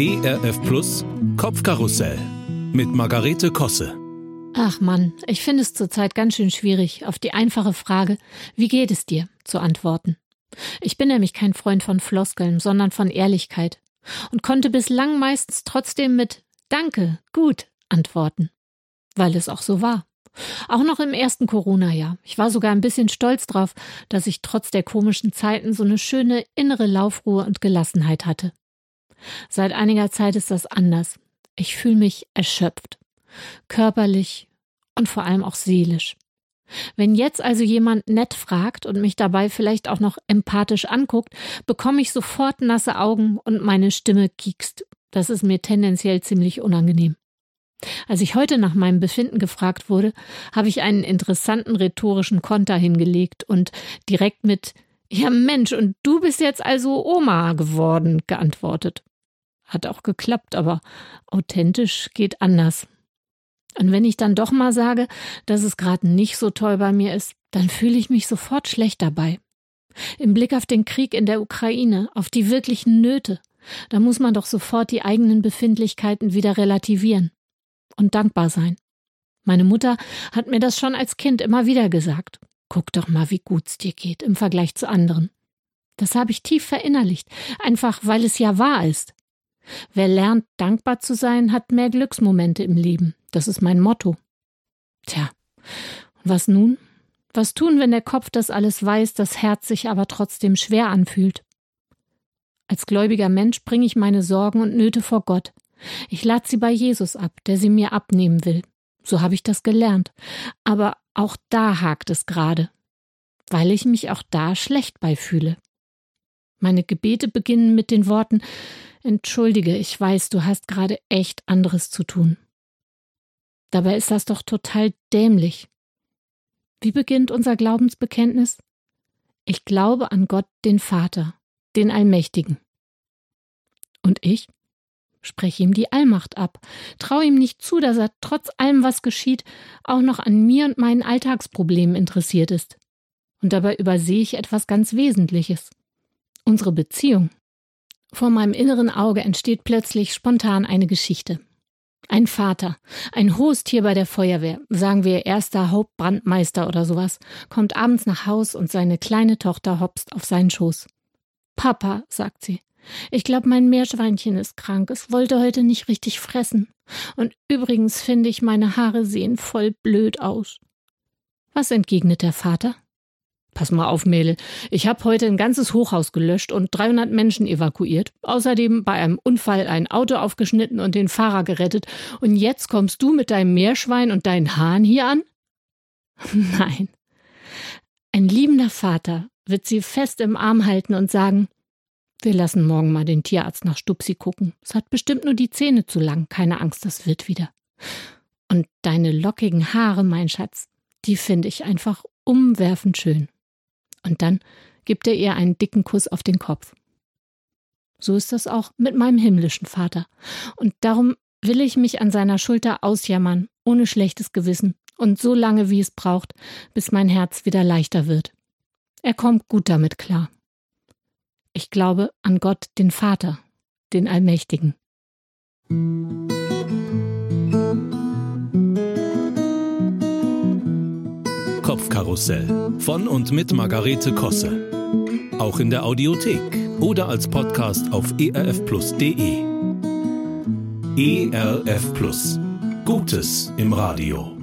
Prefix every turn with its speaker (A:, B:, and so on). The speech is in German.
A: ERF Plus Kopfkarussell mit Margarete Kosse.
B: Ach Mann, ich finde es zurzeit ganz schön schwierig, auf die einfache Frage, wie geht es dir, zu antworten. Ich bin nämlich kein Freund von Floskeln, sondern von Ehrlichkeit und konnte bislang meistens trotzdem mit Danke, gut antworten, weil es auch so war. Auch noch im ersten Corona-Jahr. Ich war sogar ein bisschen stolz drauf, dass ich trotz der komischen Zeiten so eine schöne innere Laufruhe und Gelassenheit hatte. Seit einiger Zeit ist das anders. Ich fühle mich erschöpft. Körperlich und vor allem auch seelisch. Wenn jetzt also jemand nett fragt und mich dabei vielleicht auch noch empathisch anguckt, bekomme ich sofort nasse Augen und meine Stimme kiekst. Das ist mir tendenziell ziemlich unangenehm. Als ich heute nach meinem Befinden gefragt wurde, habe ich einen interessanten rhetorischen Konter hingelegt und direkt mit Ja Mensch, und du bist jetzt also Oma geworden geantwortet. Hat auch geklappt, aber authentisch geht anders. Und wenn ich dann doch mal sage, dass es gerade nicht so toll bei mir ist, dann fühle ich mich sofort schlecht dabei. Im Blick auf den Krieg in der Ukraine, auf die wirklichen Nöte, da muss man doch sofort die eigenen Befindlichkeiten wieder relativieren und dankbar sein. Meine Mutter hat mir das schon als Kind immer wieder gesagt. Guck doch mal, wie gut's dir geht im Vergleich zu anderen. Das habe ich tief verinnerlicht, einfach weil es ja wahr ist. Wer lernt, dankbar zu sein, hat mehr Glücksmomente im Leben. Das ist mein Motto. Tja, was nun? Was tun, wenn der Kopf das alles weiß, das Herz sich aber trotzdem schwer anfühlt? Als gläubiger Mensch bringe ich meine Sorgen und Nöte vor Gott. Ich lade sie bei Jesus ab, der sie mir abnehmen will. So habe ich das gelernt. Aber auch da hakt es gerade, weil ich mich auch da schlecht beifühle. Meine Gebete beginnen mit den Worten Entschuldige, ich weiß, du hast gerade echt anderes zu tun. Dabei ist das doch total dämlich. Wie beginnt unser Glaubensbekenntnis? Ich glaube an Gott, den Vater, den Allmächtigen. Und ich? Spreche ihm die Allmacht ab. Traue ihm nicht zu, dass er trotz allem, was geschieht, auch noch an mir und meinen Alltagsproblemen interessiert ist. Und dabei übersehe ich etwas ganz Wesentliches. Unsere Beziehung. Vor meinem inneren Auge entsteht plötzlich spontan eine Geschichte. Ein Vater, ein hohes Tier bei der Feuerwehr, sagen wir erster Hauptbrandmeister oder sowas, kommt abends nach Haus und seine kleine Tochter hopst auf seinen Schoß. Papa, sagt sie, ich glaube, mein Meerschweinchen ist krank. Es wollte heute nicht richtig fressen. Und übrigens finde ich, meine Haare sehen voll blöd aus. Was entgegnet der Vater? Pass mal auf, Mädel. Ich habe heute ein ganzes Hochhaus gelöscht und 300 Menschen evakuiert. Außerdem bei einem Unfall ein Auto aufgeschnitten und den Fahrer gerettet. Und jetzt kommst du mit deinem Meerschwein und deinen Haaren hier an? Nein. Ein liebender Vater wird sie fest im Arm halten und sagen, wir lassen morgen mal den Tierarzt nach Stupsi gucken. Es hat bestimmt nur die Zähne zu lang. Keine Angst, das wird wieder. Und deine lockigen Haare, mein Schatz, die finde ich einfach umwerfend schön. Und dann gibt er ihr einen dicken Kuss auf den Kopf. So ist das auch mit meinem himmlischen Vater. Und darum will ich mich an seiner Schulter ausjammern, ohne schlechtes Gewissen und so lange, wie es braucht, bis mein Herz wieder leichter wird. Er kommt gut damit klar. Ich glaube an Gott, den Vater, den Allmächtigen.
A: Kopfkarussell von und mit Margarete Kosse. Auch in der Audiothek oder als Podcast auf erfplus.de. ERF Plus. Gutes im Radio.